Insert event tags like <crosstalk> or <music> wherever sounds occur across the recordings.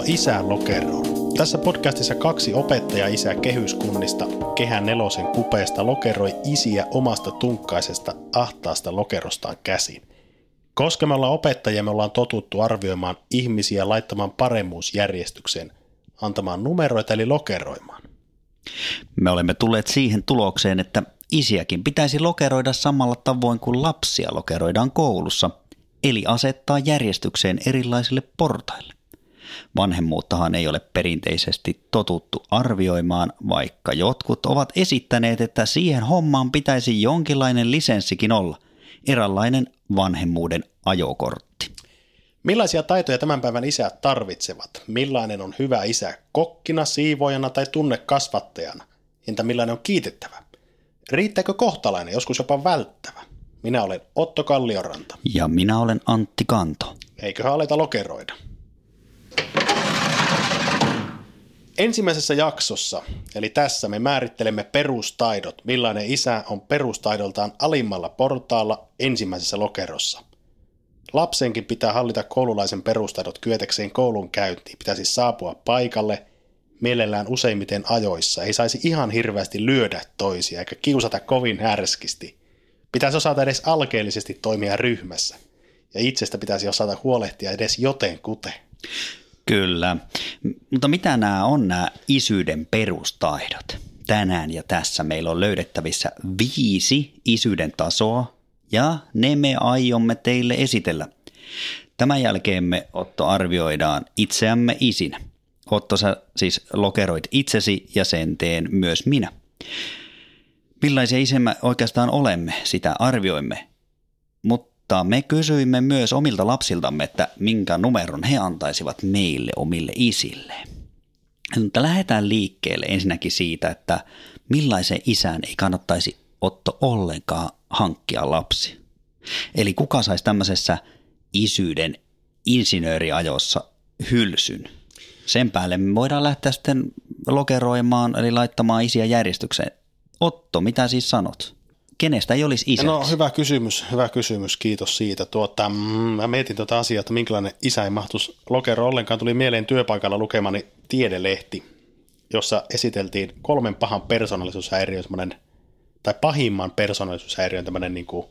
Tervetuloa Isään lokeroon. Tässä podcastissa kaksi opettaja-isää kehyskunnista Kehän nelosen kupeesta lokeroi isiä omasta tunkkaisesta ahtaasta lokerostaan käsin. Koska me ollaan opettajia, me ollaan totuttu arvioimaan ihmisiä laittamaan paremmuusjärjestykseen, antamaan numeroita eli lokeroimaan. Me olemme tulleet siihen tulokseen, että isiäkin pitäisi lokeroida samalla tavoin kuin lapsia lokeroidaan koulussa, eli asettaa järjestykseen erilaisille portaille. Vanhemmuuttahan ei ole perinteisesti totuttu arvioimaan, vaikka jotkut ovat esittäneet, että siihen hommaan pitäisi jonkinlainen lisenssikin olla, eräänlainen vanhemmuuden ajokortti. Millaisia taitoja tämän päivän isät tarvitsevat? Millainen on hyvä isä kokkina, siivoojana tai tunnekasvattajana? Entä millainen on kiitettävä? Riittääkö kohtalainen, joskus jopa välttävä? Minä olen Otto Kallioranta. Ja minä olen Antti Kanto. Eiköhän aleta lokeroida. Ensimmäisessä jaksossa, eli tässä me määrittelemme perustaidot, millainen isä on perustaidoltaan alimmalla portaalla ensimmäisessä lokerossa. Lapsenkin pitää hallita koululaisen perustaidot kyetäkseen koulun käyntiin. Pitäisi saapua paikalle, mielellään useimmiten ajoissa. Ei saisi ihan hirveästi lyödä toisia eikä kiusata kovin härskisti. Pitäisi osata edes alkeellisesti toimia ryhmässä. Ja itsestä pitäisi osata huolehtia edes joten kute. Kyllä, mutta mitä nämä on nämä isyyden perustaidot? Tänään ja tässä meillä on löydettävissä viisi isyyden tasoa ja ne me aiomme teille esitellä. Tämän jälkeen me Otto arvioidaan itseämme isinä. Otto sä siis lokeroit itsesi ja sen teen myös minä. Millaisia isemme oikeastaan olemme, sitä arvioimme. Mutta mutta me kysyimme myös omilta lapsiltamme, että minkä numeron he antaisivat meille omille isille. Mutta lähdetään liikkeelle ensinnäkin siitä, että millaisen isän ei kannattaisi Otto ollenkaan hankkia lapsi. Eli kuka saisi tämmöisessä isyyden insinööriajossa hylsyn. Sen päälle me voidaan lähteä sitten lokeroimaan, eli laittamaan isiä järjestykseen. Otto, mitä siis sanot? Kenestä ei olisi isäksi? No hyvä kysymys, hyvä kysymys, kiitos siitä. Tuota, mm, mä mietin tuota asiaa, että minkälainen isä ei mahtuisi lokero ollenkaan. Tuli mieleen työpaikalla lukemani tiedelehti, jossa esiteltiin kolmen pahan persoonallisuushäiriön, tai pahimman persoonallisuushäiriön tämmöinen, niin kuin,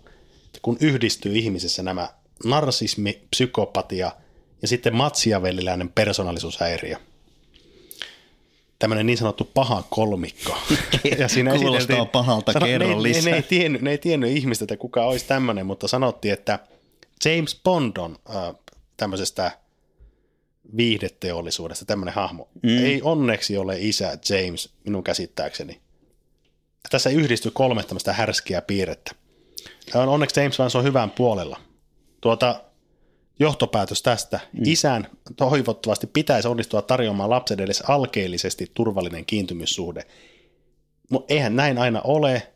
kun yhdistyy ihmisessä nämä narsismi, psykopatia ja sitten matsiavelliläinen persoonallisuushäiriö – tämmöinen niin sanottu paha kolmikko. ja siinä Kuulostaa pahalta, sano, kerro ne, lisää. Ne, ne, ei tiennyt, ne ei tiennyt ihmistä, että kuka olisi tämmöinen, mutta sanottiin, että James Bond on äh, tämmöisestä viihdeteollisuudesta tämmöinen hahmo. Mm. Ei onneksi ole isä James, minun käsittääkseni. Tässä yhdistyy kolme tämmöistä härskiä piirrettä. Onneksi James vaan se on hyvän puolella. Tuota, johtopäätös tästä. Mm. Isän toivottavasti pitäisi onnistua tarjoamaan lapselle edes alkeellisesti turvallinen kiintymyssuhde. Mutta eihän näin aina ole.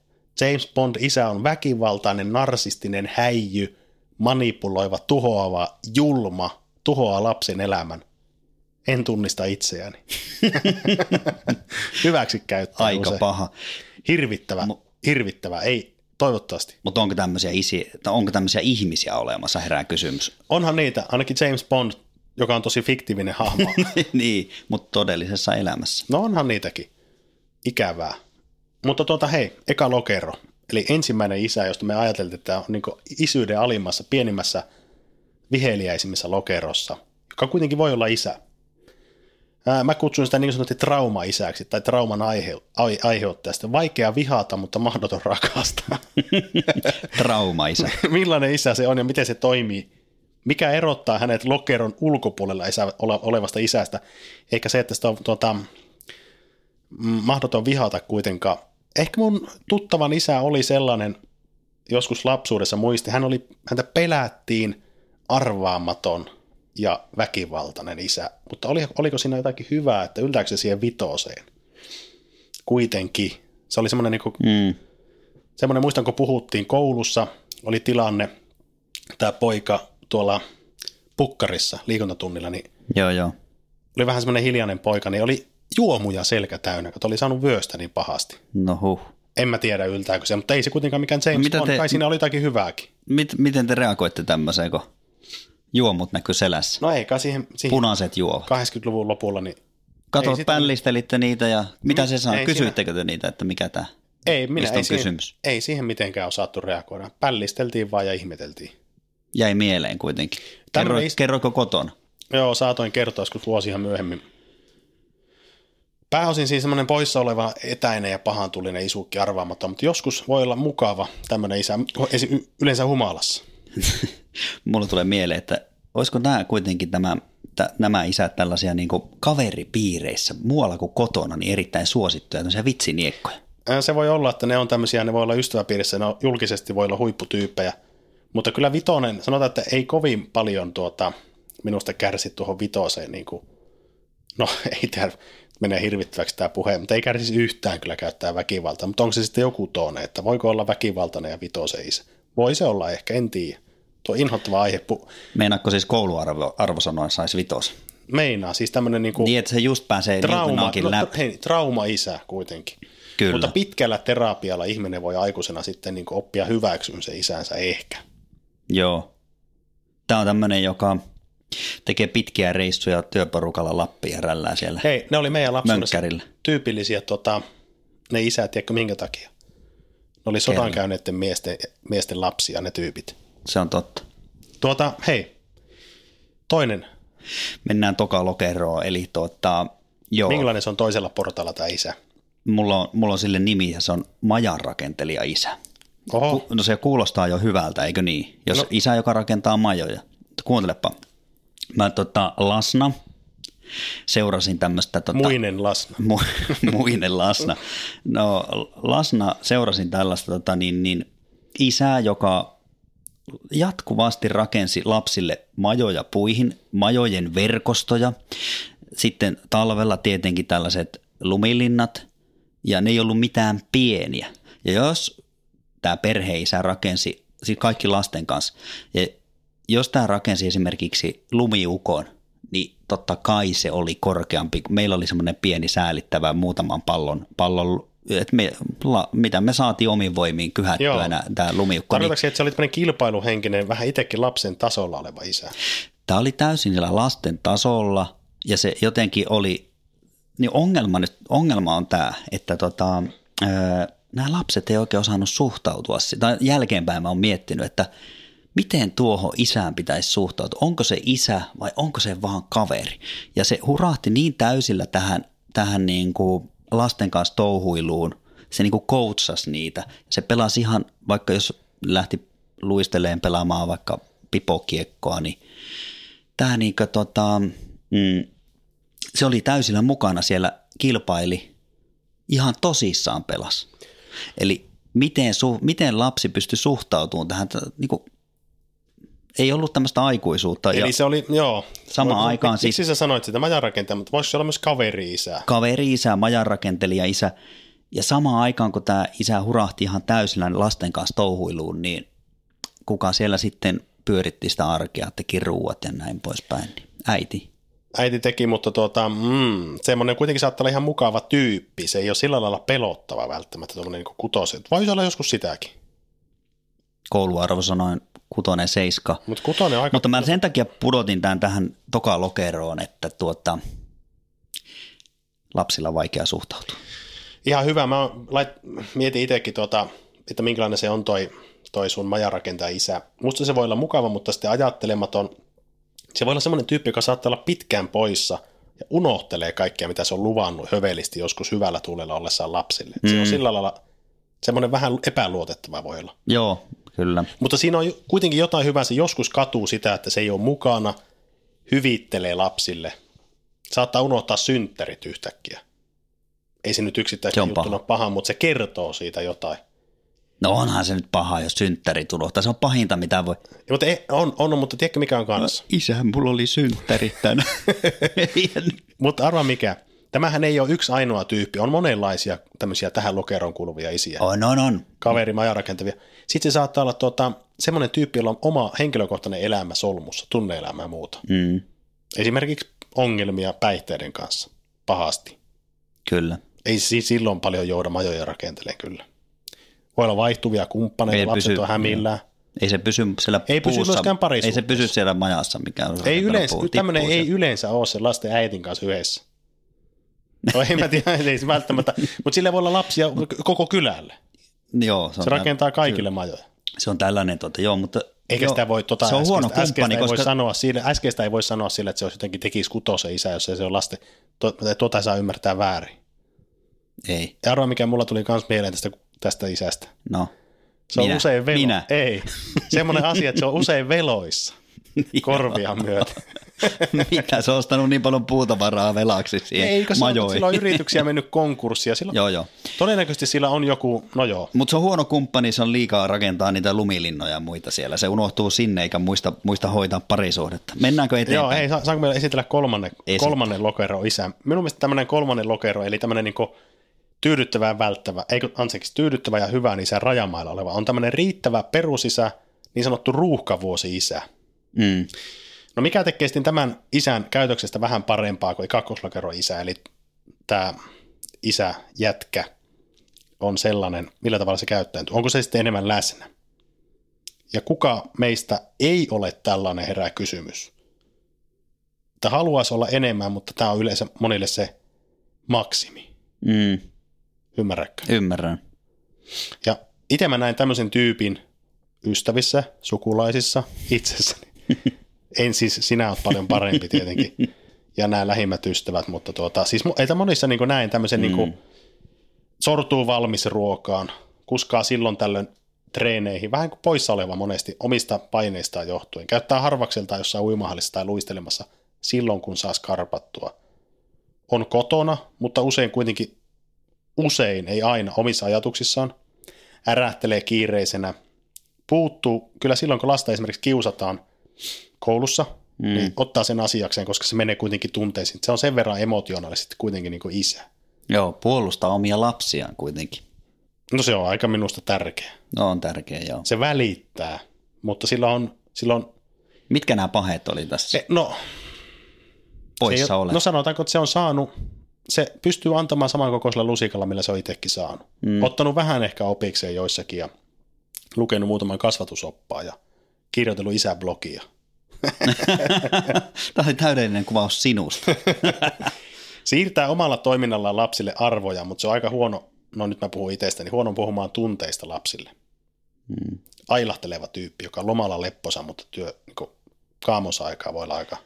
James Bond isä on väkivaltainen, narsistinen, häijy, manipuloiva, tuhoava, julma, tuhoaa lapsen elämän. En tunnista itseäni. <laughs> Hyväksi käyttää Aika usein. paha. Hirvittävä, hirvittävä. Ei, Toivottavasti. Mutta onko tämmöisiä, isi, onko tämmöisiä ihmisiä olemassa, herää kysymys. Onhan niitä, ainakin James Bond, joka on tosi fiktiivinen hahmo. <laughs> niin, mutta todellisessa elämässä. No onhan niitäkin. Ikävää. Mutta tuota hei, eka lokero. Eli ensimmäinen isä, josta me ajateltiin, että on niin isyyden alimmassa, pienimmässä, viheliäisimmässä lokerossa, joka kuitenkin voi olla isä. Ää, mä kutsun sitä niin sanotusti trauma-isäksi tai trauman aihe, aiheuttajasta. Vaikea vihata, mutta mahdoton rakastaa. <laughs> Trauma-isä. <laughs> Millainen isä se on ja miten se toimii? Mikä erottaa hänet lokeron ulkopuolella isä, olevasta isästä? Eikä se, että sitä on tuota, mahdoton vihata kuitenkaan. Ehkä mun tuttavan isä oli sellainen, joskus lapsuudessa muisti, hän oli, häntä pelättiin arvaamaton – ja väkivaltainen isä, mutta oli, oliko siinä jotakin hyvää, että yltääkö se siihen vitoseen? Kuitenkin. Se oli semmoinen, niin kuin, mm. semmoinen muistan, kun puhuttiin koulussa, oli tilanne, tämä poika tuolla pukkarissa liikuntatunnilla, niin joo, joo. oli vähän semmoinen hiljainen poika, niin oli juomuja selkä täynnä, kun oli saanut vyöstä niin pahasti. No huh. En mä tiedä yltääkö se, mutta ei se kuitenkaan mikään James no, Bond, te, kai siinä oli jotakin hyvääkin. Mit, miten te reagoitte tämmöiseen, kun Juomut näkyy selässä. No eikä siihen, siihen Punaiset juovat. 80-luvun lopulla, niin Kato, sit- pällistelitte niitä ja mitä Mi- se sanoo? Kysyittekö te niitä, että mikä tämä? ei, minä, Mistä ei, on siihen, kysymys? ei siihen mitenkään osattu reagoida. Pällisteltiin vaan ja ihmeteltiin. Jäi mieleen kuitenkin. Kerro, Tämmönen is- kerroiko kotona? Joo, saatoin kertoa joskus vuosia myöhemmin. Pääosin siis semmoinen poissa oleva etäinen ja pahantulinen isukki arvaamaton, mutta joskus voi olla mukava tämmöinen isä, yleensä humalassa. <laughs> Mulla tulee mieleen, että olisiko nämä kuitenkin tämä, t- nämä isät tällaisia niin kaveripiireissä muualla kuin kotona niin erittäin suosittuja, tämmöisiä vitsiniekkoja. Se voi olla, että ne on tämmöisiä, ne voi olla ystäväpiirissä, ne on, julkisesti voi olla huipputyyppejä, mutta kyllä vitonen, sanotaan, että ei kovin paljon tuota, minusta kärsi tuohon vitoseen, niin kuin, no <laughs> ei tämä menee hirvittäväksi tämä puhe, mutta ei kärsisi yhtään kyllä käyttää väkivaltaa, mutta onko se sitten joku toone, että voiko olla väkivaltainen ja vitosen isä? Voi se olla ehkä, en tiedä. Tuo inhottava aihe pu- Meinaatko siis kouluarvo arvosanoin saisi vitos? meinaa, siis tämmöinen niin kuin Niin, että se just pääsee trauma, niin no, läpi. hei, trauma-isä kuitenkin. Kyllä. Mutta pitkällä terapialla ihminen voi aikuisena sitten niin kuin oppia hyväksyn se isänsä ehkä. Joo. Tämä on tämmöinen, joka tekee pitkiä reissuja työporukalla Lappiin ja rällää siellä Hei, ne oli meidän lapsuudessa tyypillisiä tota, ne isät, tiedätkö minkä takia? Ne oli sodan Kerro. käyneiden miesten, miesten lapsia, ne tyypit. Se on totta. Tuota, hei, toinen. Mennään toka lokeroon, eli tuota, joo, Minkälainen se on toisella portaalla tämä isä? mulla on, mulla on sille nimi ja se on majanrakentelija isä. Oho, no se kuulostaa jo hyvältä, eikö niin? Jos. No. isä, joka rakentaa majoja. Kuuntelepa. Mä tota, Lasna seurasin tämmöistä... Tota, muinen lasna. Mu, <laughs> muinen Lasna. No Lasna seurasin tällaista tota, niin, niin, isää, joka jatkuvasti rakensi lapsille majoja puihin, majojen verkostoja. Sitten talvella tietenkin tällaiset lumilinnat, ja ne ei ollut mitään pieniä. Ja jos tämä perheisä rakensi, siis kaikki lasten kanssa, ja jos tämä rakensi esimerkiksi lumiukon, totta kai se oli korkeampi. Meillä oli semmoinen pieni säälittävä muutaman pallon, pallon että me, la, mitä me saatiin omin voimiin kyhättyä tämä lumiukko. Niin, Tarkoitatko, että se oli tämmöinen kilpailuhenkinen, vähän itsekin lapsen tasolla oleva isä? tämä oli täysin sillä lasten tasolla ja se jotenkin oli, niin ongelma, nyt, ongelma on tämä, että tota, öö, nämä lapset ei oikein osannut suhtautua. Tai jälkeenpäin mä oon miettinyt, että miten tuohon isään pitäisi suhtautua. Onko se isä vai onko se vaan kaveri? Ja se hurahti niin täysillä tähän, tähän niin kuin lasten kanssa touhuiluun. Se niin kuin coachasi niitä. Se pelasi ihan, vaikka jos lähti luisteleen pelaamaan vaikka pipokiekkoa, niin tämä niinku tota, mm, se oli täysillä mukana siellä, kilpaili, ihan tosissaan pelas. Eli miten, su, miten lapsi pystyi suhtautumaan tähän, t- niinku, ei ollut tämmöistä aikuisuutta. Eli ja se oli, joo. Samaan Voi- aikaan Miksi sit- sä sanoit sitä majanrakentaja, mutta voisi olla myös kaveri-isä? kaveri isä, majanrakentelija isä. Ja samaan aikaan, kun tämä isä hurahti ihan täysillä lasten kanssa touhuiluun, niin kuka siellä sitten pyöritti sitä arkea, teki ruuat ja näin poispäin. Niin äiti. Äiti teki, mutta tuota, mm, semmoinen kuitenkin saattaa olla ihan mukava tyyppi. Se ei ole sillä lailla pelottava välttämättä, tuommoinen niin kutoset. Voisi olla joskus sitäkin. Kouluarvo sanoin kutonen seiska. Mutta kutonen on aika... Mutta mä sen takia pudotin tämän tähän toka lokeroon, että tuota, lapsilla on vaikea suhtautua. Ihan hyvä. Mä lait, mietin itsekin, tuota, että minkälainen se on toi, toi sun majarakentaja isä. Musta se voi olla mukava, mutta sitten ajattelematon. Se voi olla semmoinen tyyppi, joka saattaa olla pitkään poissa ja unohtelee kaikkea, mitä se on luvannut hövelisti joskus hyvällä tuulella ollessaan lapsille. Mm. Se on sillä lailla semmoinen vähän epäluotettava voi olla. Joo, kyllä. Mutta siinä on kuitenkin jotain hyvää. Se joskus katuu sitä, että se ei ole mukana, hyvittelee lapsille. Saattaa unohtaa synttärit yhtäkkiä. Ei se nyt Se yksittäisen on juttuna paha. paha, mutta se kertoo siitä jotain. No onhan se nyt paha, jos synttäri unohtaa. Se on pahinta, mitä voi. Ja, mutta ei, on, on, mutta tiedätkö mikä on kanssa? Isä, mulla oli synttärit tänään. <laughs> Mutta arva mikä. Tämähän ei ole yksi ainoa tyyppi. On monenlaisia tämmöisiä tähän lokeroon kuuluvia isiä. on, on, on. Kaveri, majarakentavia. Sitten se saattaa olla tuota, semmoinen tyyppi, jolla on oma henkilökohtainen elämä solmussa, tunneelämä ja muuta. Mm, Esimerkiksi ongelmia päihteiden kanssa. Pahasti. kyllä. Ei si- silloin paljon jouda majoja rakentelee kyllä. Voi olla vaihtuvia kumppaneita, Ei lapset pysy- on hämillään. Ei se pysy siellä Ei pysy puussa, myöskään Ei se pysy siellä majassa, mikä on Ei yleensä, puu, tämmöinen ei yleensä ole se lasten äitin kanssa yhdessä. No ei mä tiedä, <laughs> ei se välttämättä, mutta sillä voi olla lapsia koko kylälle. Joo, se, on Se rakentaa kaikille majoja. se on tällainen, tuota, joo, mutta Eikä sitä voi, tota, se on huono äskeistä, äskeistä, kumppani, ei voi koska sanoa sille, äskeistä ei voi sanoa sille, että se olisi jotenkin tekisi kutosen isä, jos ei se ole lasten, tuota ei saa ymmärtää väärin. ei, Ja arvoa, mikä mulla tuli myös mieleen tästä, tästä isästä. no, Se on Minä. usein velo. Minä. Ei. <laughs> Semmoinen asia, että se on usein veloissa korvia myöten. <laughs> mitä se on ostanut niin paljon puutavaraa velaksi siihen Eikö se ole, sillä on yrityksiä mennyt konkurssiin ja sillä, joo, joo. todennäköisesti sillä on joku, no joo, Mutta se on huono kumppani, se on liikaa rakentaa niitä lumilinnoja ja muita siellä. Se unohtuu sinne eikä muista, muista hoitaa parisuhdetta. Mennäänkö eteenpäin? Joo, hei, sa- saanko meillä esitellä kolmannen, Esitä. kolmannen lokero isä? Minun mielestä tämmöinen kolmannen lokero, eli tämmöinen niin tyydyttävä ja välttävä, eikö, anteeksi, tyydyttävä ja hyvän isän rajamailla oleva, on tämmöinen riittävä perusisä, niin sanottu ruuhkavuosi-isä. Mm. No mikä tekee sitten tämän isän käytöksestä vähän parempaa kuin kakkoslokero isä, eli tämä isä jätkä on sellainen, millä tavalla se käyttäytyy. Onko se sitten enemmän läsnä? Ja kuka meistä ei ole tällainen herää kysymys? Että haluaisi olla enemmän, mutta tämä on yleensä monille se maksimi. Mm. Ymmärrätkö? Ymmärrän. Ja itse mä näin tämmöisen tyypin ystävissä, sukulaisissa, itsessäni. En siis, sinä oot paljon parempi tietenkin. Ja nämä lähimmät ystävät, mutta tuota, siis että monissa niin näin tämmöisen mm. niin sortuu valmis ruokaan, kuskaa silloin tällöin treeneihin, vähän kuin poissa oleva monesti omista paineistaan johtuen. Käyttää harvakseltaan jossain uimahallissa tai luistelemassa silloin, kun saa skarpattua. On kotona, mutta usein kuitenkin, usein, ei aina, omissa ajatuksissaan, ärähtelee kiireisenä, puuttuu, kyllä silloin kun lasta esimerkiksi kiusataan koulussa, mm. niin ottaa sen asiakseen, koska se menee kuitenkin tunteisiin. Se on sen verran emotionaalisesti kuitenkin niin kuin isä. Joo, puolustaa omia lapsiaan kuitenkin. No se on aika minusta tärkeä. No on tärkeä, joo. Se välittää, mutta sillä on, sillä on Mitkä nämä paheet oli tässä se, no, poissa ole, ole? no sanotaanko, että se on saanut, se pystyy antamaan samankokoisella lusikalla, millä se on itsekin saanut. Mm. Ottanut vähän ehkä opikseen joissakin ja lukenut muutaman kasvatusoppaa ja kirjoitellut isän blogia. <laughs> Tämä oli täydellinen kuvaus sinusta. <laughs> Siirtää omalla toiminnallaan lapsille arvoja, mutta se on aika huono, no nyt mä puhun itsestäni, huono puhumaan tunteista lapsille. Mm. Ailahteleva tyyppi, joka on lomalla lepposa, mutta työ, niin kaamonsa aikaa voi olla aika.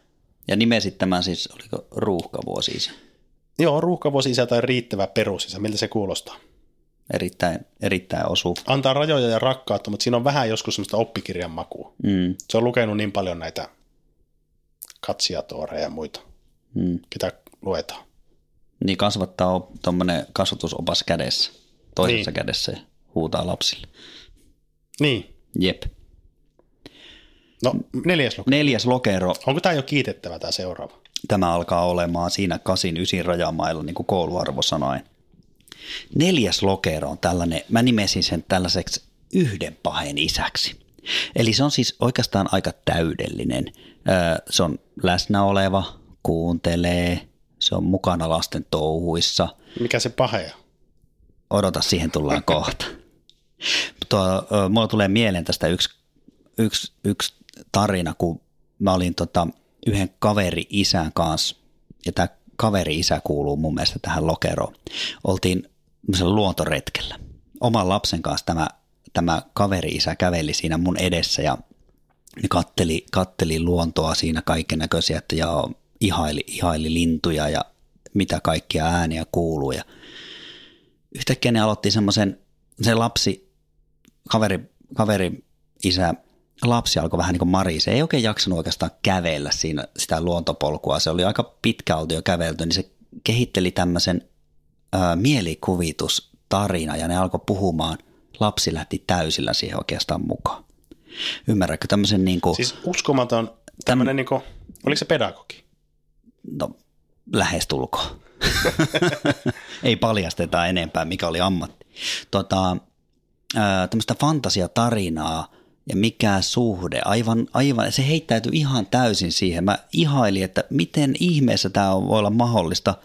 Ja nimesit tämän siis, oliko ruuhkavuosi? Joo, ruuhkavuosi tai riittävä perusisä, miltä se kuulostaa? Erittäin, erittäin osuva. Antaa rajoja ja rakkautta, mutta siinä on vähän joskus semmoista oppikirjan makua. Mm. Se on lukenut niin paljon näitä katsiatooreja ja muita, Mm. ketä luetaan. Niin kasvattaa tuommoinen kasvatusopas kädessä, toisessa Niin. kädessä ja huutaa lapsille. Niin, Jep. no neljäs luku. Neljäs lokero, Onko tämä jo kiitettävä tämä seuraava? tämä alkaa olemaan siinä kasin ysin rajamailla, niin kuin kouluarvo sanoi. Neljäs lokero on tällainen, mä nimesin sen tällaiseksi yhden pahen isäksi. Eli se on siis oikeastaan aika täydellinen. Se on läsnä oleva, kuuntelee, se on mukana lasten touhuissa. Mikä se pahe on? Odota, siihen tullaan <laughs> kohta. Tuo, mulla tulee mieleen tästä yksi, yksi, yksi tarina, kun mä olin tota, yhden kaveri-isän kanssa, ja tämä kaveri-isä kuuluu mun mielestä tähän lokeroon. Oltiin luontoretkellä. Oman lapsen kanssa tämä, tämä kaveri-isä käveli siinä mun edessä ja katteli, katteli luontoa siinä kaiken näköisiä, että ja ihaili, ihaili lintuja ja mitä kaikkia ääniä kuuluu ja yhtäkkiä ne aloitti semmoisen, se lapsi, kaveri, kaveri isä, lapsi alkoi vähän niin kuin marise, ei oikein jaksanut oikeastaan kävellä siinä sitä luontopolkua, se oli aika pitkä oltu jo kävelty, niin se kehitteli tämmöisen ää, mielikuvitustarina ja ne alkoi puhumaan, lapsi lähti täysillä siihen oikeastaan mukaan. Ymmärrätkö tämmöisen niin kuin, Siis uskomaton tämmöinen, niin kuin, oliko se pedagogi? no lähestulkoon. <laughs> Ei paljasteta enempää, mikä oli ammatti. Tota, tämmöistä fantasiatarinaa ja mikä suhde, aivan, aivan, se heittäytyi ihan täysin siihen. Mä ihailin, että miten ihmeessä tämä voi olla mahdollista.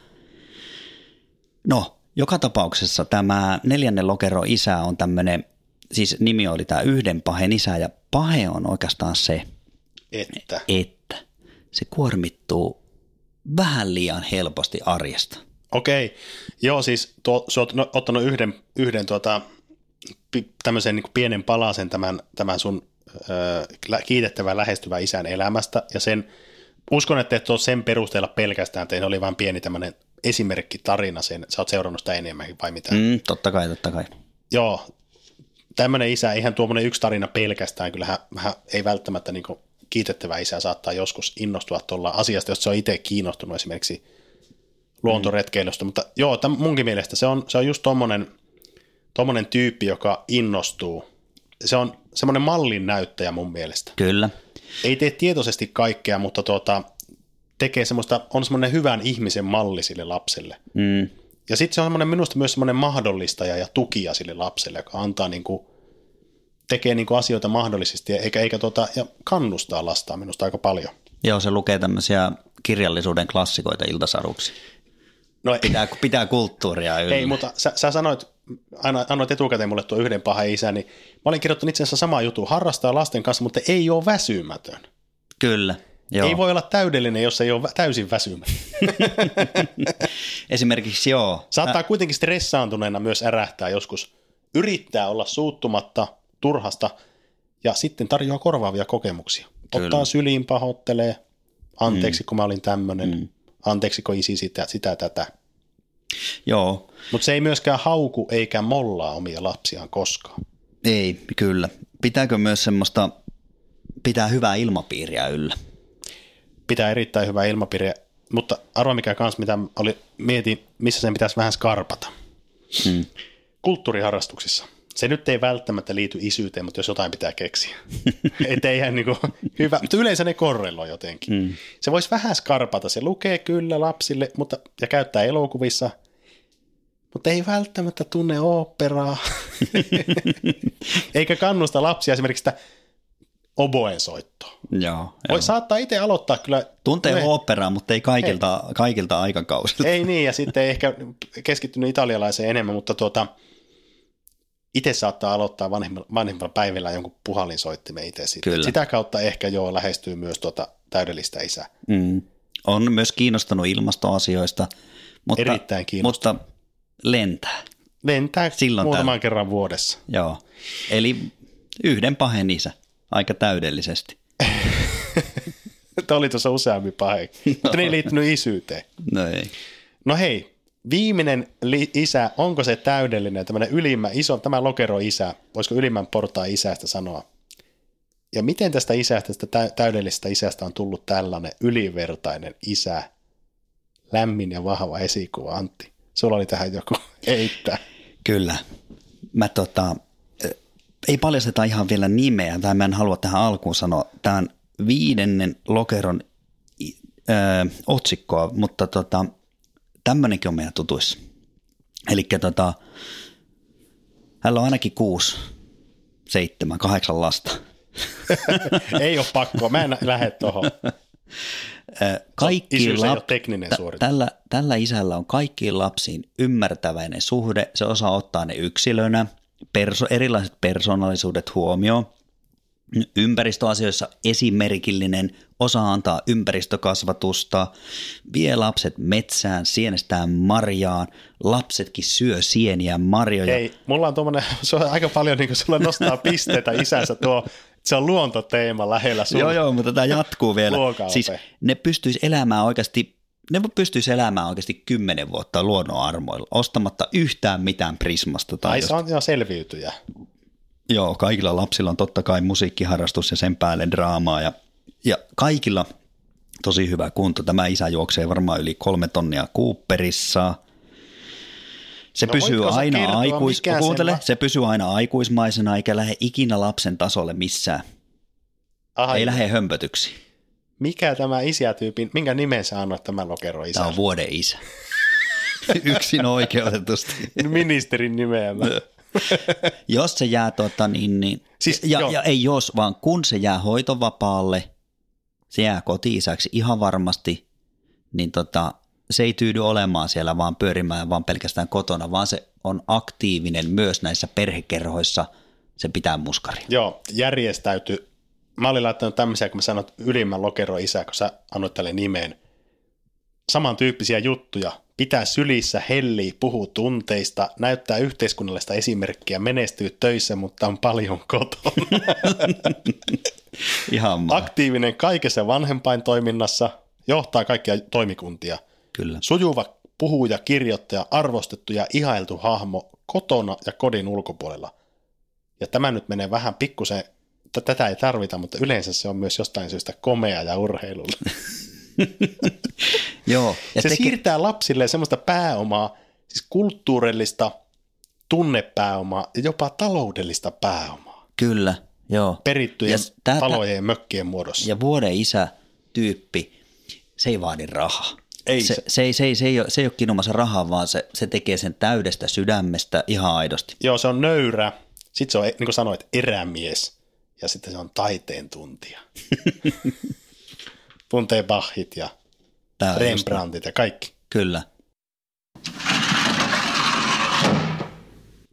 No, joka tapauksessa tämä neljännen lokero isä on tämmöinen siis nimi oli tämä yhden pahen isä ja pahe on oikeastaan se, Että. että se kuormittuu vähän liian helposti arjesta. Okei, joo siis tuo, sä oot no, ottanut yhden, yhden tuota, tämmöisen niin pienen palasen tämän, tämän sun ö, kiitettävän lähestyvän isän elämästä ja sen, uskon, että et ole sen perusteella pelkästään, tein oli vain pieni tämmöinen esimerkki tarina sen, sä oot seurannut sitä enemmänkin vai mitä? Mm, totta kai, totta kai. Joo, tämmöinen isä, ihan tuommoinen yksi tarina pelkästään, kyllähän hän ei välttämättä niin kiitettävä isä saattaa joskus innostua tuolla asiasta, jos se on itse kiinnostunut esimerkiksi luontoretkeilystä, mutta joo, tämän munkin mielestä se on, se on just tommonen, tommonen tyyppi, joka innostuu. Se on semmoinen mallin näyttäjä mun mielestä. Kyllä. Ei tee tietoisesti kaikkea, mutta tuota, tekee semmoista, on semmoinen hyvän ihmisen malli sille lapselle. Mm, Ja sitten se on semmoinen, minusta myös semmoinen mahdollistaja ja tukija sille lapselle, joka antaa niin kuin, tekee niin kuin asioita mahdollisesti eikä, eikä tuota, ja kannustaa lastaan minusta aika paljon. joo, se lukee tämmöisiä kirjallisuuden klassikoita iltasaruksi. No Pitää, pitää kulttuuria yllä. Ei, mutta sä, sä sanoit, annoit etukäteen mulle tuo yhden pahan isä, niin mä olin kirjoittanut itse asiassa sama juttu, harrastaa lasten kanssa, mutta ei ole väsymätön. Kyllä, joo. Ei voi olla täydellinen, jos ei ole täysin väsymätön. <laughs> Esimerkiksi joo. Saattaa kuitenkin stressaantuneena myös ärähtää joskus. Yrittää olla suuttumatta turhasta ja sitten tarjoaa korvaavia kokemuksia. Kyllä. Ottaa syliin, pahoittelee, anteeksi mm. kun mä olin tämmöinen, mm. anteeksi kun isi sitä, sitä tätä. Joo, Mutta se ei myöskään hauku eikä mollaa omia lapsiaan koskaan. ei, kyllä. Pitääkö myös semmoista, pitää hyvää ilmapiiriä yllä? pitää erittäin hyvää ilmapiiriä, mutta arva mikä kans, mitä oli, mietin, missä sen pitäisi vähän skarpata. Hmm. Kulttuuriharrastuksissa. Se nyt ei välttämättä liity isyyteen, mutta jos jotain pitää keksiä. <laughs> Et ei ihan niin kuin, hyvä, mutta yleensä ne korreloi jotenkin. Hmm. Se voisi vähän skarpata. Se lukee kyllä lapsille mutta, ja käyttää elokuvissa, mutta ei välttämättä tunne oopperaa. <laughs> Eikä kannusta lapsia esimerkiksi sitä oboen soittoa. Joo, Voi joo. saattaa itse aloittaa kyllä. Tuntee Me- oopperaa, mutta ei kaikilta, kaikilta aikakausilta. Ei niin, ja sitten ei ehkä keskittynyt italialaiseen enemmän, mutta tuota, itse saattaa aloittaa vanhemmilla, vanhemmilla päivillä jonkun puhallinsoittimen itse sitten. Kyllä. Sitä kautta ehkä joo lähestyy myös tuota täydellistä isää. Mm. On myös kiinnostunut ilmastoasioista, mutta, Erittäin kiinnostunut. mutta lentää. Lentää Silloin muutaman tällöin. kerran vuodessa. Joo. Eli yhden pahen isä aika täydellisesti. <laughs> Tämä oli tuossa useammin pahe, <laughs> mutta ne ei liittynyt isyyteen. No ei. No hei, viimeinen li- isä, onko se täydellinen, tämmöinen ylimmä, iso, tämä lokero isä, voisiko ylimmän portaan isästä sanoa? Ja miten tästä isästä, tästä tä- täydellisestä isästä on tullut tällainen ylivertainen isä, lämmin ja vahva esikuva, Antti? Sulla oli tähän joku <laughs> heittää. Kyllä. Mä tota, ei paljasteta ihan vielä nimeä, tai mä en halua tähän alkuun sanoa. Tämä on viidennen lokeron ö, otsikkoa, mutta tota, tämmöinenkin on meidän tutuissa. Eli tota, hänellä on ainakin kuusi, seitsemän, kahdeksan lasta. <laughs> Ei ole pakko, mä en lähde tuohon. Ö, Kaikki ei lap- tekninen suoritus. tällä, tällä isällä on kaikkiin lapsiin ymmärtäväinen suhde, se osaa ottaa ne yksilönä, perso, erilaiset persoonallisuudet huomioon, ympäristöasioissa esimerkillinen, osaa antaa ympäristökasvatusta, vie lapset metsään, sienestään marjaan, lapsetkin syö sieniä marjoja. Ei, mulla on tuommoinen, <laughs> se on aika paljon niin kuin sulla nostaa pisteitä isänsä tuo, se on luontoteema lähellä sun. Joo, joo, mutta tämä jatkuu vielä. Siis ne pystyisi elämään oikeasti, ne pystyisi elämään oikeasti kymmenen vuotta luonnon armoilla, ostamatta yhtään mitään Prismasta. Tai Ai se on jo selviytyjä. Joo, kaikilla lapsilla on totta kai musiikkiharrastus ja sen päälle draamaa ja, ja kaikilla tosi hyvä kunto. Tämä isä juoksee varmaan yli kolme tonnia Cooperissa. Se No pysyy aina kertoa, aikuis, kuuntele, se pysyy aina aikuismaisena eikä lähde ikinä lapsen tasolle missään. Aha, Ei lähde hömpötyksi. Mikä tämä isiätyypin, minkä nimen sä annoit tämän lokero isä? Tämä on vuoden isä. <laughs> Yksin oikeutetusti. Ministerin nimeä. mä. <laughs> Jos se jää tota niin, niin Siis, ja, joo. ja ei jos, vaan kun se jää hoitovapaalle, se jää koti-isäksi ihan varmasti, niin tota, se ei tyydy olemaan siellä vaan pyörimään vaan pelkästään kotona, vaan se on aktiivinen myös näissä perhekerhoissa se pitää muskari. Joo, järjestäyty. Mä olin laittanut tämmöisiä, kun mä sanoin, ylimmän lokero isä, kun sä annoit tälle nimeen. Samantyyppisiä juttuja. Pitää sylissä, hellii, puhuu tunteista, näyttää yhteiskunnallista esimerkkiä, menestyy töissä, mutta on paljon kotona. <laughs> Ihan maa. Aktiivinen kaikessa vanhempain toiminnassa, johtaa kaikkia toimikuntia. Kyllä. Sujuva puhuja, kirjoittaja, arvostettu ja ihailtu hahmo kotona ja kodin ulkopuolella. Ja tämä nyt menee vähän pikkusen, t- tätä ei tarvita, mutta yleensä se on myös jostain syystä komea ja urheilulla. <laughs> Joo. Ja se teke... siirtää lapsille semmoista pääomaa, siis kulttuurillista tunnepääomaa ja jopa taloudellista pääomaa. Kyllä, joo. Perittyjen ja tätä... talojen ja mökkien muodossa. Ja vuoden isä tyyppi, se ei vaadi rahaa. Ei se, se, se, ei, se, ei, se, ei ole, se ei ole kinomassa rahaa, vaan se, se tekee sen täydestä sydämestä ihan aidosti. Joo, se on nöyrä. Sitten se on, niin kuin sanoit, erämies. Ja sitten se on taiteen tuntija. <laughs> Tuntee Bachit ja Tää Rembrandtit ja kaikki. Kyllä.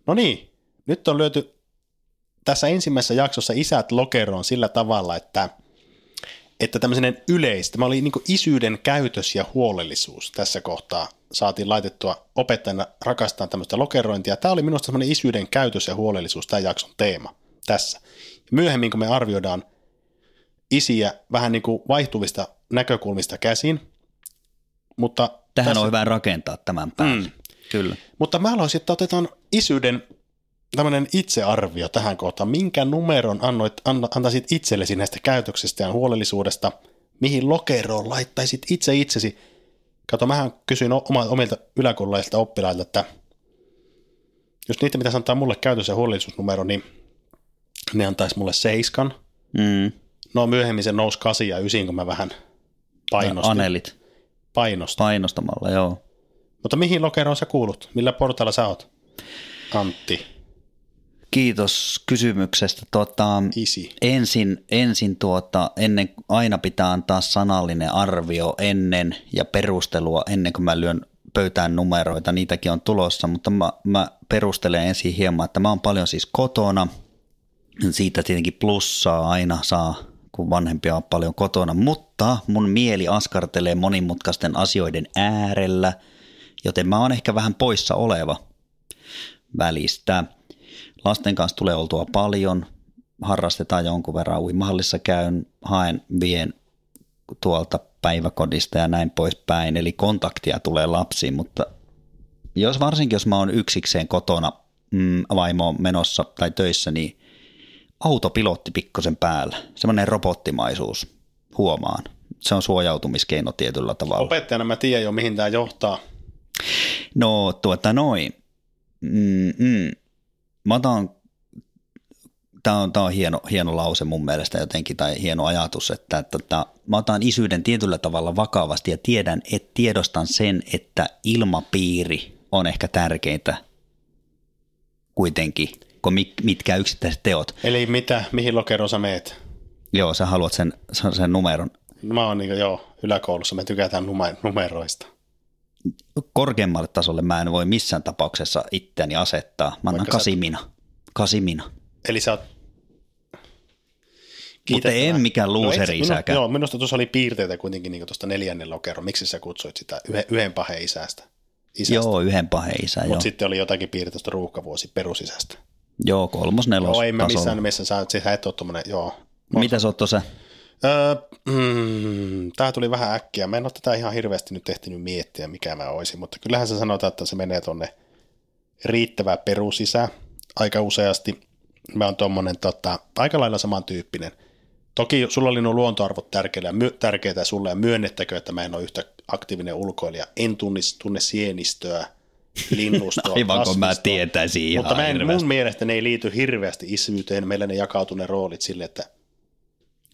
No niin, nyt on löyty tässä ensimmäisessä jaksossa isät lokeroon sillä tavalla, että – että tämmöinen yleistä, tämä oli niin isyyden käytös ja huolellisuus tässä kohtaa saatiin laitettua opettajana rakastaa tämmöistä lokerointia. Tämä oli minusta semmoinen isyyden käytös ja huolellisuus, tämä jakson teema tässä. Myöhemmin, kun me arvioidaan isiä vähän niin kuin vaihtuvista näkökulmista käsin, mutta... Tähän tässä... on hyvä rakentaa tämän päälle. Mm. Kyllä. Mutta mä haluaisin, että otetaan isyyden tämmöinen itsearvio tähän kohtaan. Minkä numeron annoit, an, antaisit itsellesi näistä käytöksistä ja huolellisuudesta? Mihin lokeroon laittaisit itse itsesi? Kato, mähän kysyin omilta yläkoululaisilta oppilailta, että jos niitä pitäisi antaa mulle käytös- ja huolellisuusnumero, niin ne antaisi mulle seiskan. Mm. No myöhemmin se nousi kasi ja ysin, kun mä vähän painostin. Anelit. Painostin. Painostamalla, joo. Mutta mihin lokeroon sä kuulut? Millä portailla sä oot? Antti. Kiitos kysymyksestä. Tuota, ensin, ensin tuota, ennen, aina pitää antaa sanallinen arvio ennen ja perustelua ennen kuin mä lyön pöytään numeroita, niitäkin on tulossa, mutta mä, mä perustelen ensin hieman, että mä oon paljon siis kotona, siitä tietenkin plussaa aina saa, kun vanhempia on paljon kotona, mutta mun mieli askartelee monimutkaisten asioiden äärellä, joten mä oon ehkä vähän poissa oleva välistä. Lasten kanssa tulee oltua paljon, harrastetaan jonkun verran uimahallissa käyn, haen, vien tuolta päiväkodista ja näin poispäin, eli kontaktia tulee lapsiin, mutta jos varsinkin jos mä oon yksikseen kotona, mm, vaimo on menossa tai töissä, niin autopilotti pikkosen päällä, semmoinen robottimaisuus huomaan. Se on suojautumiskeino tietyllä tavalla. Opettajana mä tiedän jo, mihin tämä johtaa. No tuota noin. Mm, mm mä otan, tämä on, tämä on hieno, hieno lause mun mielestä jotenkin, tai hieno ajatus, että, että, että mä otan isyyden tietyllä tavalla vakavasti ja tiedän, että tiedostan sen, että ilmapiiri on ehkä tärkeintä kuitenkin, kuin mitkä yksittäiset teot. Eli mitä, mihin lokeroon sä meet? Joo, sä haluat sen, sen numeron. Mä oon niin kuin, joo, yläkoulussa me tykätään numeroista korkeammalle tasolle mä en voi missään tapauksessa itseäni asettaa. Mä annan kasimina. Kasimina. Eli sä oot mutta en mikään looseri no isäkään. Joo, minusta tuossa oli piirteitä kuitenkin niin tuosta neljännen lokeron. Miksi sä kutsuit sitä yhden, yhden pahe isästä? isästä. Joo, yhden pahe isä, Mutta sitten oli jotakin piirteitä tuosta ruuhkavuosi perusisästä. Joo, kolmos nelos Joo, ei mä missään nimessä, sä, sä et ole tuommoinen, joo. Mitä sä oot tuossa? Öö, mm, tämä tuli vähän äkkiä. Mä en ole tätä ihan hirveästi nyt tehtynyt miettiä, mikä mä olisin, mutta kyllähän se sanotaan, että se menee tuonne riittävää perusisä aika useasti. Mä oon tuommoinen tota, aika lailla samantyyppinen. Toki sulla oli nuo luontoarvot tärkeitä, my, tärkeitä sulle ja myönnettäkö, että mä en ole yhtä aktiivinen ulkoilija. En tunnis, tunne sienistöä, linnustoa, <laughs> Aivan kun mä tietäisin ihan Mutta mä en, mun mielestä ne ei liity hirveästi isyyteen. Meillä ne jakautuu ne roolit sille, että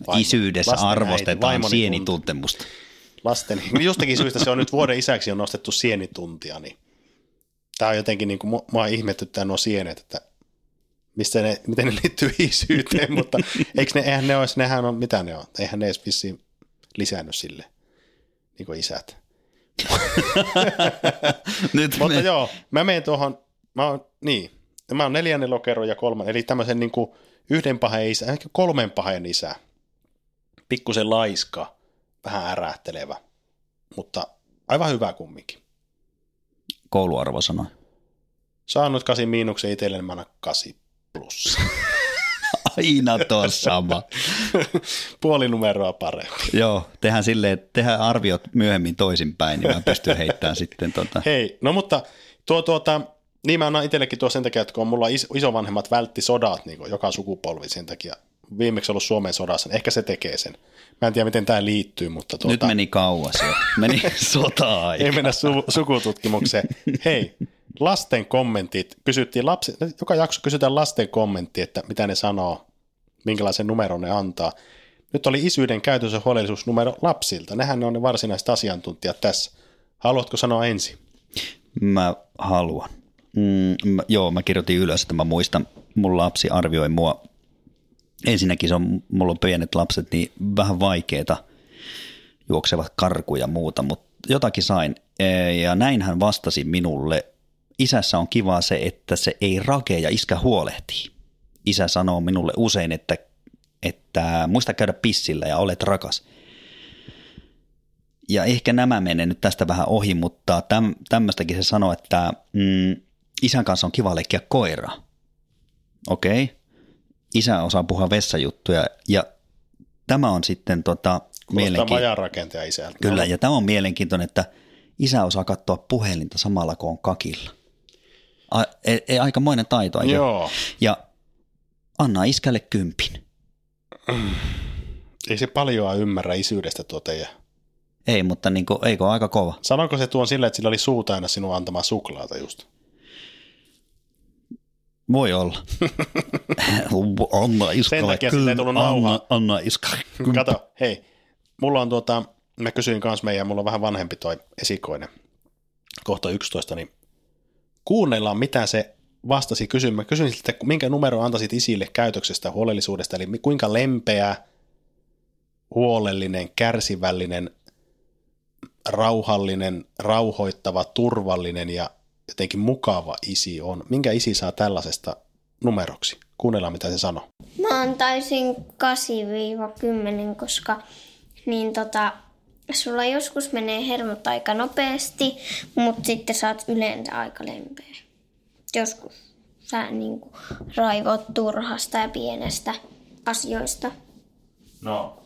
vaimo, Isyydessä arvostetaan sienituntemusta. Lasten, jostakin syystä se on nyt vuoden isäksi on nostettu sienituntia, niin tämä on jotenkin niin kuin mua ihmetyttää nuo sienet, että mistä ne, miten ne liittyy <laughs> isyyteen, mutta eikö ne, eihän ne olisi, nehän on, mitä ne on, eihän ne edes vissiin lisännyt sille, niin kuin isät. <laughs> Nyt mutta me... joo, mä menen tuohon, mä oon, niin, mä oon neljännen lokero ja kolman, eli tämmöisen niin kuin yhden pahen isä, ehkä kolmen pahen isä. Pikkusen laiska, vähän ärähtelevä, mutta aivan hyvä kumminkin. Kouluarvo sanoi. Saanut kasi miinuksen itselleen, niin mä annan kasi plus. <laughs> Aina tuo sama. <laughs> Puoli numeroa parempi. Joo, tehdään silleen, tehdään arviot myöhemmin toisinpäin, niin mä pystyn heittämään sitten tota. Hei, no mutta tuo tuota, niin mä annan itsellekin tuo sen takia, että kun mulla is, isovanhemmat vältti sodat niin joka sukupolvi sen takia, viimeksi ollut Suomen sodassa, niin ehkä se tekee sen. Mä en tiedä, miten tämä liittyy, mutta tuota, Nyt meni kauas jo. Meni <laughs> sota ei mennä su, sukututkimukseen. Hei, lasten kommentit. Kysyttiin lapsi, joka jakso kysytään lasten kommentti, että mitä ne sanoo, minkälaisen numeron ne antaa. Nyt oli isyyden käytös- ja huolellisuusnumero lapsilta. Nehän ne on ne varsinaiset asiantuntijat tässä. Haluatko sanoa ensin? Mä haluan. Mm, mä, joo, mä kirjoitin ylös, että mä muistan, mun lapsi arvioi mua. Ensinnäkin se on, mulla on pienet lapset, niin vähän vaikeeta juoksevat karkuja ja muuta, mutta jotakin sain. E, ja näin hän vastasi minulle. Isässä on kiva se, että se ei rakea ja iskä huolehtii. Isä sanoo minulle usein, että, että muista käydä pissillä ja olet rakas. Ja ehkä nämä menee nyt tästä vähän ohi, mutta täm, tämmöistäkin se sanoo, että mm, isän kanssa on kiva leikkiä koira. Okei. Okay. Isä osaa puhua vessajuttuja ja tämä on sitten tota, mielenkiintoinen. isältä. Kyllä, ja tämä on mielenkiintoinen, että isä osaa katsoa puhelinta samalla kuin on kakilla. A, e, e, aikamoinen taito. Joo. Ja anna iskälle kympin. Mm. <clears throat> Ei se paljoa ymmärrä isyydestä teidän. Ei, mutta niin kuin, eikö aika kova? Sanoiko se tuon sille, että sillä oli suu täynnä sinun antamaa suklaata just? Voi olla. <laughs> anna iskalle Sen takia sille ei tullut Anna, anna iskalle Kato, hei. Mulla on tuota, mä kysyin kanssa meidän, mulla on vähän vanhempi toi esikoinen, kohta 11, niin kuunnellaan mitä se vastasi kysymään. Kysyin siltä, minkä numero antaisit isille käytöksestä huolellisuudesta, eli kuinka lempeä, huolellinen, kärsivällinen, rauhallinen, rauhoittava, turvallinen ja jotenkin mukava isi on. Minkä isi saa tällaisesta numeroksi? Kuunnellaan, mitä se sanoo. Mä antaisin 8-10, koska niin tota, sulla joskus menee hermot aika nopeasti, mutta sitten saat yleensä aika lempeä. Joskus sä niin kuin, raivot turhasta ja pienestä asioista. No,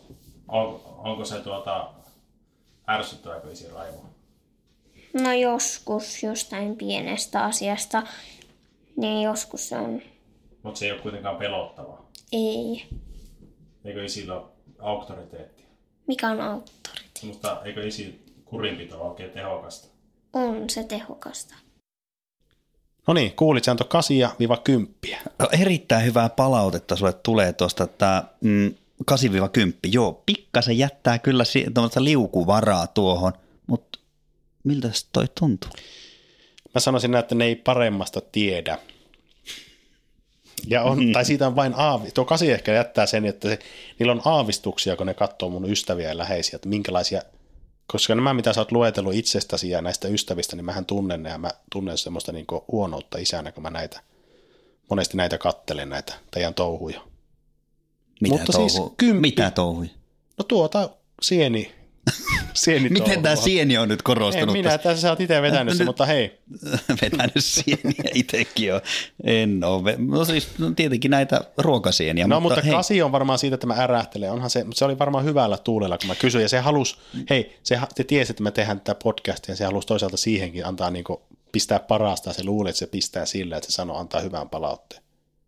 on, onko se tuota ärsyttävä isi raivoa? No joskus jostain pienestä asiasta, niin joskus se on. Mutta se ei ole kuitenkaan pelottavaa. Ei. Eikö isillä ole auktoriteetti? Mikä on auktoriteetti? Mutta eikö isi kurinpito ole oikein tehokasta? On se tehokasta. No niin, kuulit sen kasia viiva kymppiä. No, erittäin hyvää palautetta sulle tulee tuosta, että mm, 8-10. Joo, pikkasen jättää kyllä tuommoista liukuvaraa tuohon, miltä toi tuntuu? Mä sanoisin näin, että ne ei paremmasta tiedä. Ja on, <laughs> tai siitä on vain aavi. Tuo kasi ehkä jättää sen, että se, niillä on aavistuksia, kun ne katsoo mun ystäviä ja läheisiä, että minkälaisia, koska nämä mitä sä oot luetellut itsestäsi ja näistä ystävistä, niin mähän tunnen ne ja mä tunnen semmoista niin huonoutta isänä, kun mä näitä, monesti näitä kattelen näitä teidän touhuja. Mitä Mutta touhu? siis kymppi, Mitä touhuja? No tuota sieni sieni Miten tämä sieni on nyt korostunut? En minä, tässä sä oot itse vetänyt sen, mutta hei. <laughs> vetänyt sieniä itsekin jo. En ole. No siis no tietenkin näitä ruokasieniä. No mutta, mutta kasi on varmaan siitä, että mä ärähtelen. Onhan se, se oli varmaan hyvällä tuulella, kun mä kysyin. Ja se halusi, hei, se, te tiesi, että me tehdään tätä podcastia, ja se halusi toisaalta siihenkin antaa niin pistää parasta. Se luuli, että se pistää sillä, että se sanoo antaa hyvän palautteen.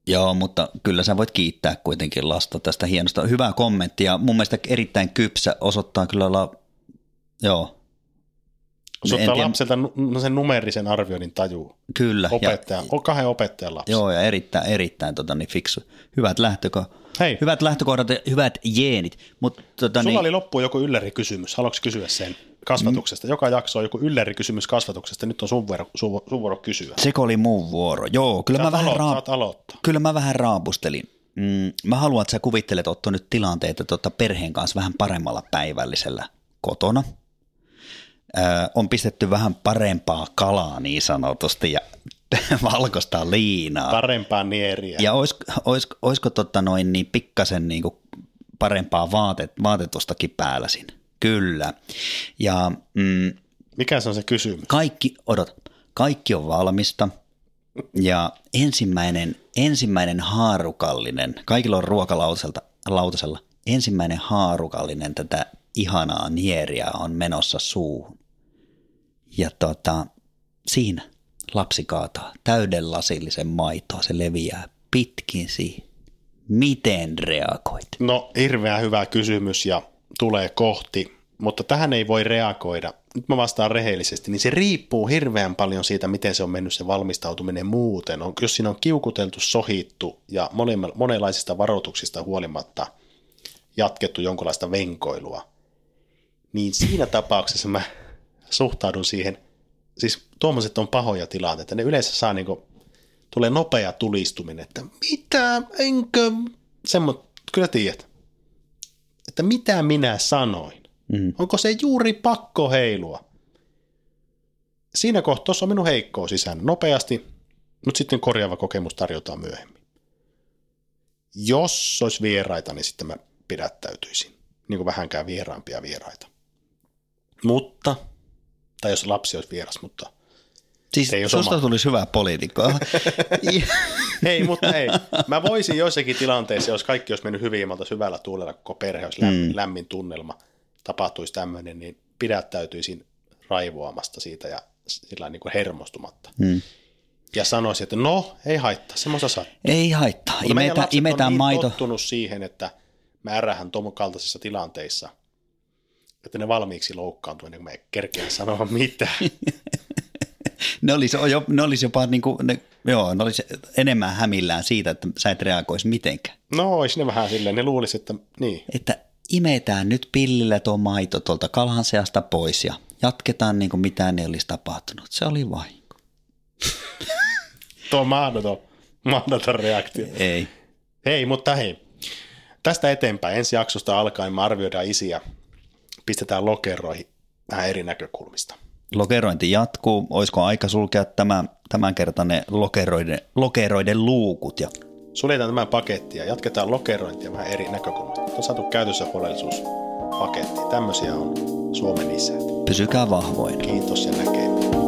Joo, mutta kyllä sä voit kiittää kuitenkin lasta tästä hienosta. Hyvää kommenttia. Mun mielestä erittäin kypsä osoittaa kyllä la... Joo. Osoittaa tiedä... lapselta no sen numerisen arvioinnin taju. Kyllä. Opettaja, ja, kahden opettajan lapsi. Joo, ja erittäin, erittäin tota, niin fiksu. Hyvät, lähtöko... Hei. hyvät lähtökohdat ja hyvät jeenit. Mut, tota, Sulla niin... oli loppuun joku ylläri-kysymys. Haluatko kysyä sen? kasvatuksesta. Joka jakso on joku ylläri-kysymys kasvatuksesta. Nyt on sun vuoro, sun, sun vuoro kysyä. Seko oli mun vuoro. Joo, kyllä, mä vähän, raap- kyllä mä vähän raapustelin. Mm, mä haluan, että sä kuvittelet Otto nyt tilanteita tota perheen kanssa vähän paremmalla päivällisellä kotona. On pistetty vähän parempaa kalaa niin sanotusti ja <laughs> valkoista liinaa. Parempaa nieriä. Ja olis, olis, olisiko tota noin niin pikkasen niin kuin parempaa vaate, vaatetustakin päällä siinä? Kyllä. Ja mm, Mikä se on se kysymys? kaikki, odot, kaikki on valmista. Ja ensimmäinen, ensimmäinen haarukallinen, kaikilla on ruokalautasella, lautasella, ensimmäinen haarukallinen tätä ihanaa nieriä on menossa suuhun. Ja tota, siinä lapsi kaataa täyden lasillisen maitoa, se leviää pitkin siihen. Miten reagoit? No, hirveän hyvä kysymys ja tulee kohti, mutta tähän ei voi reagoida. Nyt mä vastaan rehellisesti, niin se riippuu hirveän paljon siitä, miten se on mennyt se valmistautuminen muuten. On, jos siinä on kiukuteltu, sohittu ja monenla- monenlaisista varoituksista huolimatta jatkettu jonkinlaista venkoilua, niin siinä tapauksessa mä suhtaudun siihen, siis tuommoiset on pahoja tilanteita, ne yleensä saa niinku, tulee nopea tulistuminen, että mitä, enkö, semmo, kyllä tiedät, että mitä minä sanoin. Mm. Onko se juuri pakko heilua? Siinä kohtaa on minun heikkous sisään nopeasti, mutta sitten korjaava kokemus tarjotaan myöhemmin. Jos olisi vieraita, niin sitten mä pidättäytyisin, niin kuin vähänkään vieraampia vieraita. Mutta, tai jos lapsi olisi vieras, mutta Siis ei susta sama. tulisi hyvää poliitikkoa. <laughs> Ei, mutta ei. Mä voisin joissakin tilanteissa, jos kaikki olisi mennyt hyvin oltaisiin hyvällä tuulella, koko perhe olisi lämmin, mm. lämmin tunnelma, tapahtuisi tämmöinen, niin pidättäytyisin raivoamasta siitä ja sillä niin kuin hermostumatta. mm. Ja sanoisin, että no, ei haittaa, semmoista saa. Ei haittaa. Mutta lapset imetään on niin maito. tottunut siihen, että mä ärähän tuon kaltaisissa tilanteissa, että ne valmiiksi loukkaantuu ennen kuin mä kerkeän sanoa mitään. <laughs> Ne olisi, jo, ne olisi jopa niin kuin, ne, joo, ne olisi enemmän hämillään siitä, että sä et reagoisi mitenkään. No, olisi ne vähän silleen, ne luulisi, että niin. Että imetään nyt pillillä tuo maito tuolta kalan seasta pois ja jatketaan niin kuin mitään ei olisi tapahtunut. Se oli vahinko. <laughs> Tuo on mahdoton, mahdoton reaktio. Ei. Hei, mutta hei. Tästä eteenpäin ensi jaksosta alkaen me arvioidaan isiä, pistetään lokeroihin vähän eri näkökulmista. Lokerointi jatkuu. Olisiko aika sulkea tämä, tämänkertainen lokeroiden, lokeroiden luukut ja Suljetaan tämän paketti ja jatketaan lokerointia vähän eri näkökulmasta. On saatu käytössä huolellisuuspaketti. Tämmöisiä on Suomen isät. pysykää vahvoina. Kiitos ja näkemiin.